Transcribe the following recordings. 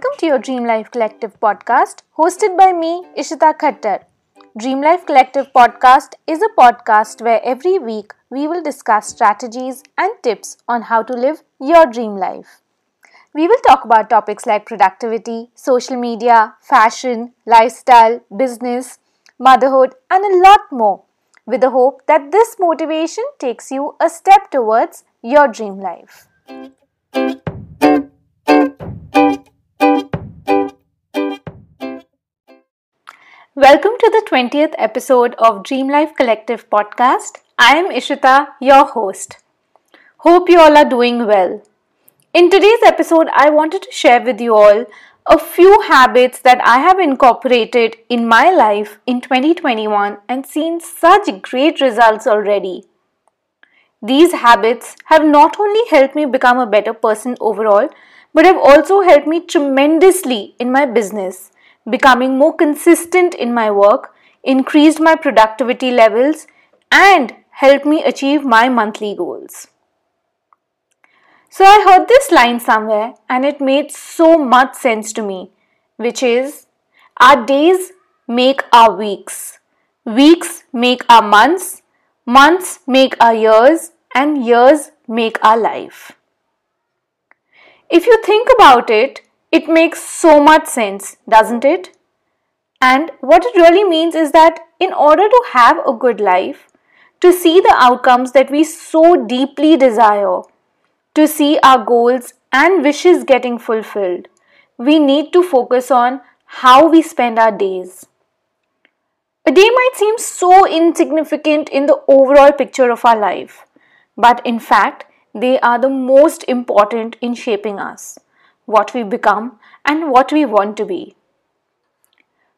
Welcome to your Dream Life Collective podcast, hosted by me, Ishita Khattar. Dream Life Collective podcast is a podcast where every week we will discuss strategies and tips on how to live your dream life. We will talk about topics like productivity, social media, fashion, lifestyle, business, motherhood, and a lot more, with the hope that this motivation takes you a step towards your dream life. Welcome to the 20th episode of Dream Life Collective podcast. I am Ishita, your host. Hope you all are doing well. In today's episode, I wanted to share with you all a few habits that I have incorporated in my life in 2021 and seen such great results already. These habits have not only helped me become a better person overall, but have also helped me tremendously in my business becoming more consistent in my work, increased my productivity levels, and helped me achieve my monthly goals. So I heard this line somewhere and it made so much sense to me, which is our days make our weeks, weeks make our months, months make our years, and years make our life. If you think about it, it makes so much sense, doesn't it? And what it really means is that in order to have a good life, to see the outcomes that we so deeply desire, to see our goals and wishes getting fulfilled, we need to focus on how we spend our days. A day might seem so insignificant in the overall picture of our life, but in fact, they are the most important in shaping us what we become, and what we want to be.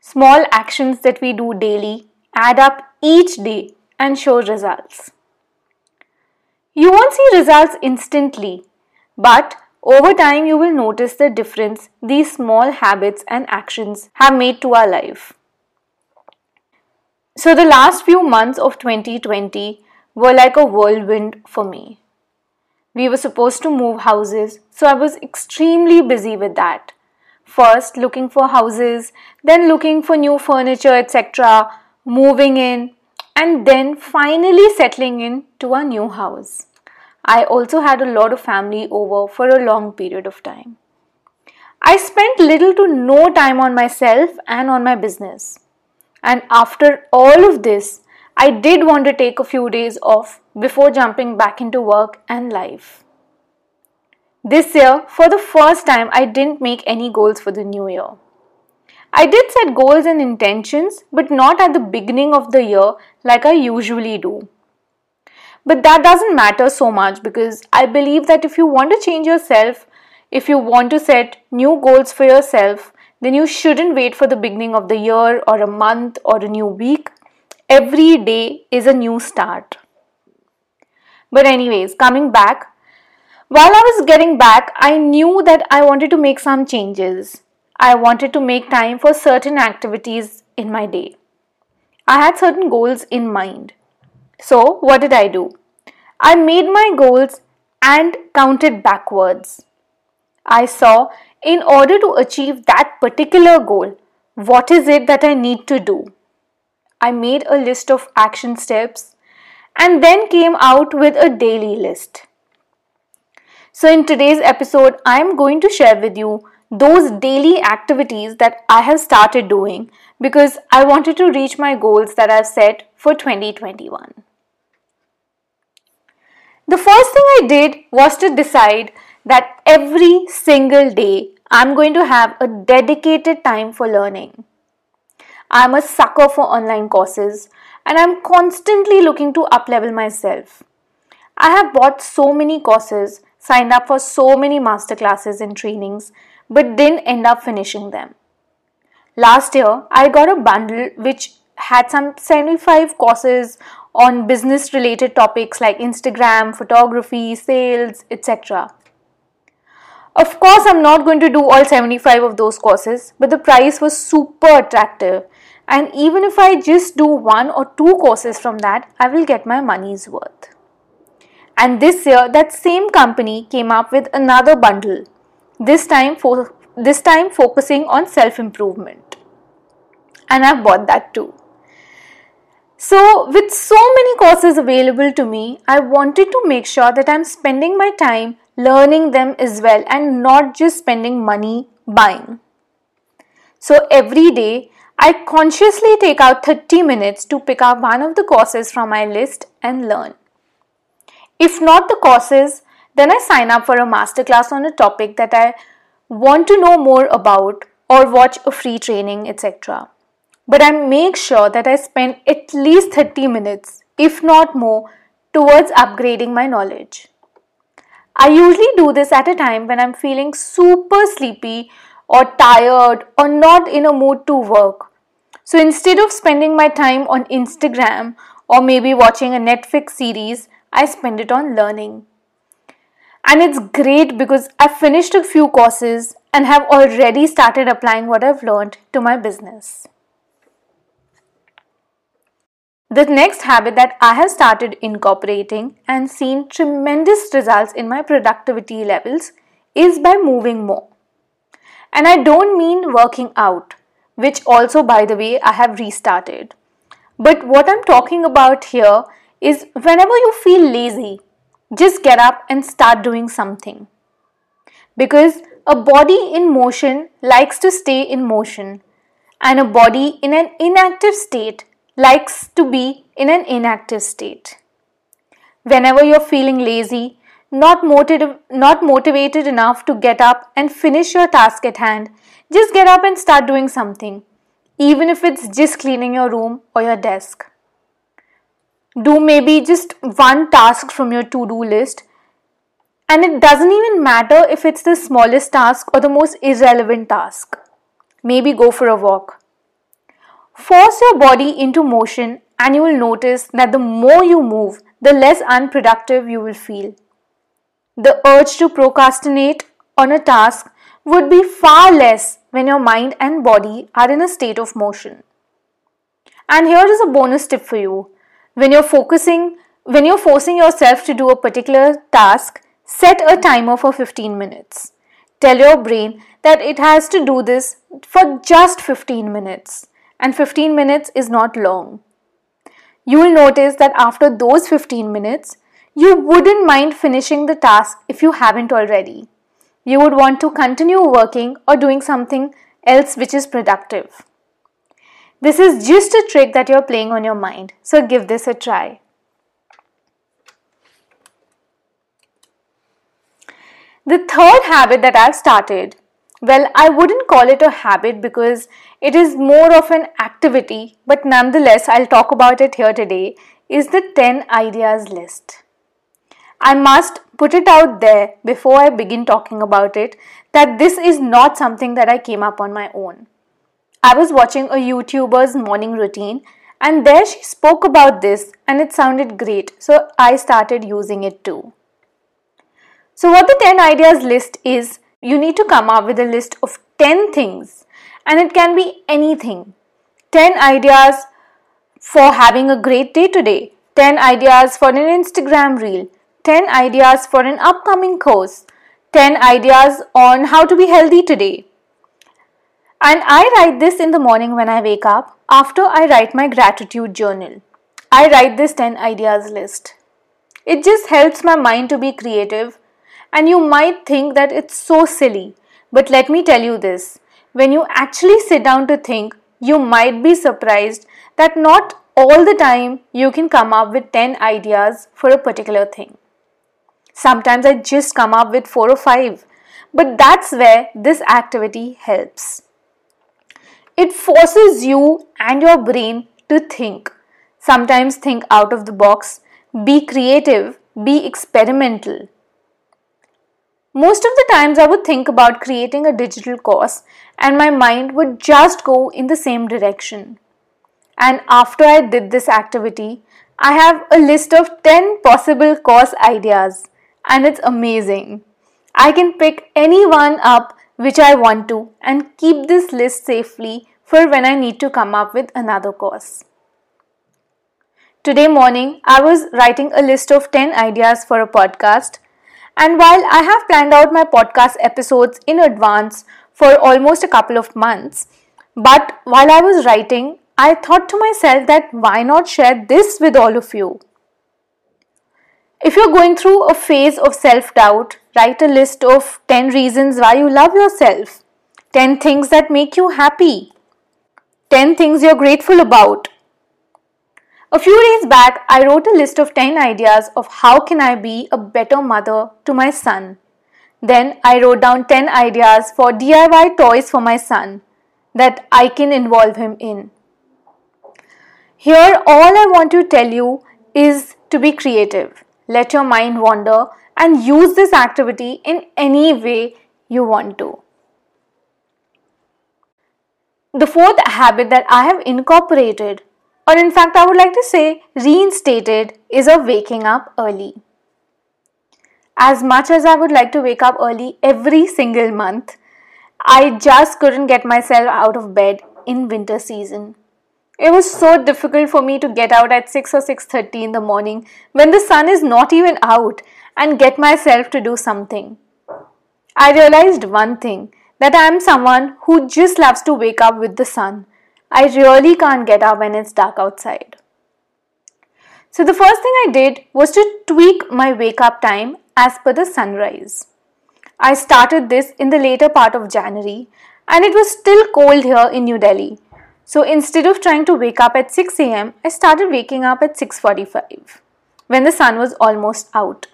Small actions that we do daily add up each day and show results. You won't see results instantly, but over time you will notice the difference these small habits and actions have made to our life. So, the last few months of 2020 were like a whirlwind for me. We were supposed to move houses, so I was extremely busy with that. First, looking for houses, then looking for new furniture, etc., moving in, and then finally settling in to a new house. I also had a lot of family over for a long period of time. I spent little to no time on myself and on my business. And after all of this, I did want to take a few days off before jumping back into work and life. This year, for the first time, I didn't make any goals for the new year. I did set goals and intentions, but not at the beginning of the year like I usually do. But that doesn't matter so much because I believe that if you want to change yourself, if you want to set new goals for yourself, then you shouldn't wait for the beginning of the year or a month or a new week every day is a new start. But, anyways, coming back, while I was getting back, I knew that I wanted to make some changes. I wanted to make time for certain activities in my day. I had certain goals in mind. So, what did I do? I made my goals and counted backwards. I saw in order to achieve that particular goal, what is it that I need to do? I made a list of action steps and then came out with a daily list. So, in today's episode, I am going to share with you those daily activities that I have started doing because I wanted to reach my goals that I've set for 2021. The first thing I did was to decide that every single day I'm going to have a dedicated time for learning. I'm a sucker for online courses and I'm constantly looking to uplevel myself. I have bought so many courses, signed up for so many masterclasses and trainings, but didn't end up finishing them. Last year, I got a bundle which had some 75 courses on business related topics like Instagram, photography, sales, etc. Of course, I'm not going to do all 75 of those courses, but the price was super attractive. And even if I just do one or two courses from that, I will get my money's worth. And this year, that same company came up with another bundle, this time for this time focusing on self improvement. And I've bought that too. So, with so many courses available to me, I wanted to make sure that I'm spending my time learning them as well and not just spending money buying. So, every day I consciously take out 30 minutes to pick up one of the courses from my list and learn. If not the courses, then I sign up for a masterclass on a topic that I want to know more about or watch a free training, etc but I make sure that I spend at least 30 minutes, if not more, towards upgrading my knowledge. I usually do this at a time when I'm feeling super sleepy or tired or not in a mood to work. So instead of spending my time on Instagram or maybe watching a Netflix series, I spend it on learning. And it's great because I've finished a few courses and have already started applying what I've learned to my business. The next habit that I have started incorporating and seen tremendous results in my productivity levels is by moving more. And I don't mean working out, which also, by the way, I have restarted. But what I'm talking about here is whenever you feel lazy, just get up and start doing something. Because a body in motion likes to stay in motion, and a body in an inactive state likes to be in an inactive state. Whenever you're feeling lazy, not, motiv- not motivated enough to get up and finish your task at hand, just get up and start doing something, even if it's just cleaning your room or your desk. Do maybe just one task from your to do list, and it doesn't even matter if it's the smallest task or the most irrelevant task. Maybe go for a walk Force your body into motion and you will notice that the more you move, the less unproductive you will feel. The urge to procrastinate on a task would be far less when your mind and body are in a state of motion. And here is a bonus tip for you. When you're focusing, when you're forcing yourself to do a particular task, set a timer for 15 minutes. Tell your brain that it has to do this for just 15 minutes and 15 minutes is not long. You will notice that after those 15 minutes, you wouldn't mind finishing the task if you haven't already. You would want to continue working or doing something else which is productive. This is just a trick that you're playing on your mind, so give this a try. The third habit that I've started well, I wouldn't call it a habit because it is more of an activity, but nonetheless, I'll talk about it here today. Is the 10 ideas list. I must put it out there before I begin talking about it that this is not something that I came up on my own. I was watching a YouTuber's morning routine and there she spoke about this and it sounded great, so I started using it too. So, what the 10 ideas list is you need to come up with a list of 10 things, and it can be anything. 10 ideas for having a great day today, 10 ideas for an Instagram reel, 10 ideas for an upcoming course, 10 ideas on how to be healthy today. And I write this in the morning when I wake up after I write my gratitude journal. I write this 10 ideas list. It just helps my mind to be creative and you might think that it's so silly. But let me tell you this when you actually sit down to think, you might be surprised that not all the time you can come up with 10 ideas for a particular thing. Sometimes I just come up with 4 or 5, but that's where this activity helps. It forces you and your brain to think. Sometimes think out of the box, be creative, be experimental. Most of the times, I would think about creating a digital course, and my mind would just go in the same direction. And after I did this activity, I have a list of 10 possible course ideas, and it's amazing. I can pick any one up which I want to and keep this list safely for when I need to come up with another course. Today morning, I was writing a list of 10 ideas for a podcast and while I have planned out my podcast episodes in advance for almost a couple of months. But while I was writing, I thought to myself that why not share this with all of you? If you're going through a phase of self doubt, write a list of 10 reasons why you love yourself, 10 things that make you happy, 10 things you're grateful about. A few days back, I wrote a list of 10 ideas of how can I be a better mother to my son. Then I wrote down 10 ideas for DIY toys for my son that I can involve him in. Here, all I want to tell you is to be creative. Let your mind wander and use this activity in any way you want to. The fourth habit that I have incorporated, or in fact, I would like to say reinstated, is of waking up early. As much as I would like to wake up early every single month, I just couldn't get myself out of bed in winter season. It was so difficult for me to get out at 6 or 6:30 in the morning when the sun is not even out and get myself to do something. I realized one thing that I am someone who just loves to wake up with the sun. I really can't get up when it's dark outside. So the first thing I did was to tweak my wake up time as per the sunrise. I started this in the later part of January and it was still cold here in New Delhi. So instead of trying to wake up at 6 am, I started waking up at 6:45 when the sun was almost out.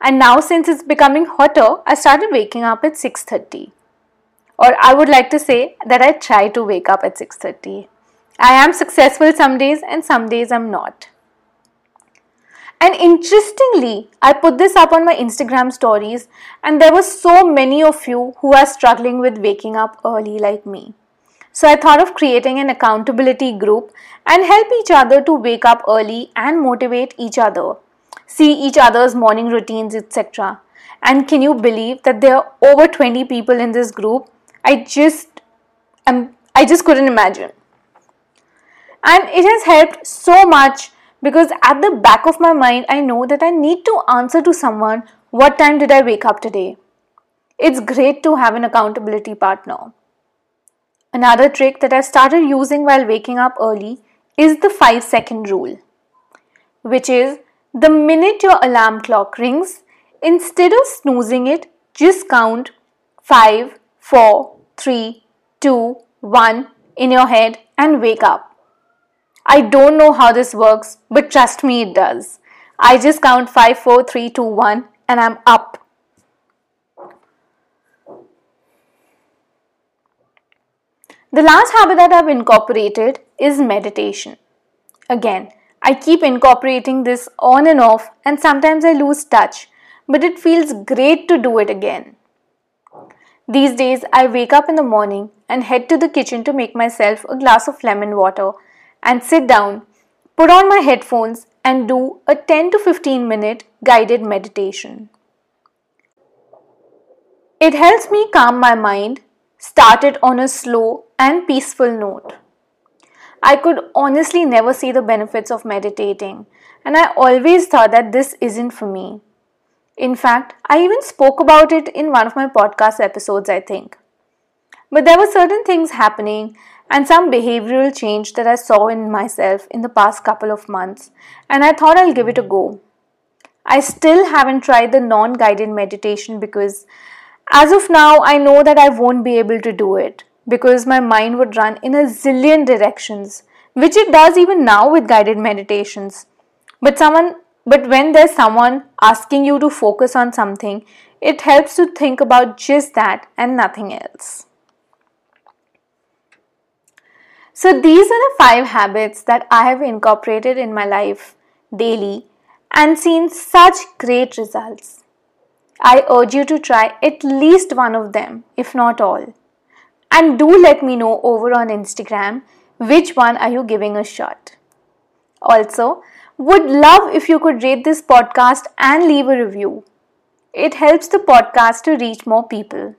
And now since it's becoming hotter, I started waking up at 6:30. Or I would like to say that I try to wake up at 6:30. I am successful some days and some days I'm not. And interestingly, I put this up on my Instagram stories, and there were so many of you who are struggling with waking up early like me. So I thought of creating an accountability group and help each other to wake up early and motivate each other, see each other's morning routines, etc. And can you believe that there are over 20 people in this group? I just um, I just couldn't imagine. And it has helped so much because at the back of my mind I know that I need to answer to someone what time did I wake up today. It's great to have an accountability partner. Another trick that I've started using while waking up early is the 5 second rule, which is the minute your alarm clock rings, instead of snoozing it, just count 5, 4, 3, 2, 1 in your head and wake up. I don't know how this works, but trust me, it does. I just count 5, 4, 3, 2, 1 and I'm up. The last habit that I've incorporated is meditation. Again, I keep incorporating this on and off, and sometimes I lose touch, but it feels great to do it again. These days, I wake up in the morning and head to the kitchen to make myself a glass of lemon water and sit down, put on my headphones, and do a 10 to 15 minute guided meditation. It helps me calm my mind started on a slow and peaceful note. I could honestly never see the benefits of meditating, and I always thought that this isn't for me. In fact, I even spoke about it in one of my podcast episodes, I think. But there were certain things happening and some behavioral change that I saw in myself in the past couple of months, and I thought I'll give it a go. I still haven't tried the non guided meditation because as of now, I know that I won't be able to do it because my mind would run in a zillion directions, which it does even now with guided meditations. But someone but when there's someone asking you to focus on something, it helps to think about just that and nothing else. So, these are the five habits that I have incorporated in my life daily and seen such great results. I urge you to try at least one of them, if not all. And do let me know over on Instagram which one are you giving a shot. Also, would love if you could rate this podcast and leave a review. It helps the podcast to reach more people.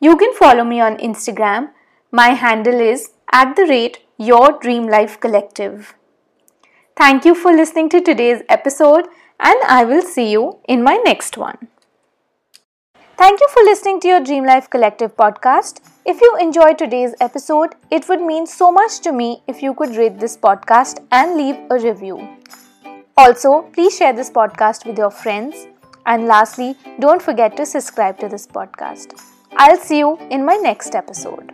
You can follow me on Instagram. My handle is at the rate your dream life collective. Thank you for listening to today's episode and I will see you in my next one. Thank you for listening to your Dream Life Collective podcast. If you enjoyed today's episode, it would mean so much to me if you could rate this podcast and leave a review. Also, please share this podcast with your friends. And lastly, don't forget to subscribe to this podcast. I'll see you in my next episode.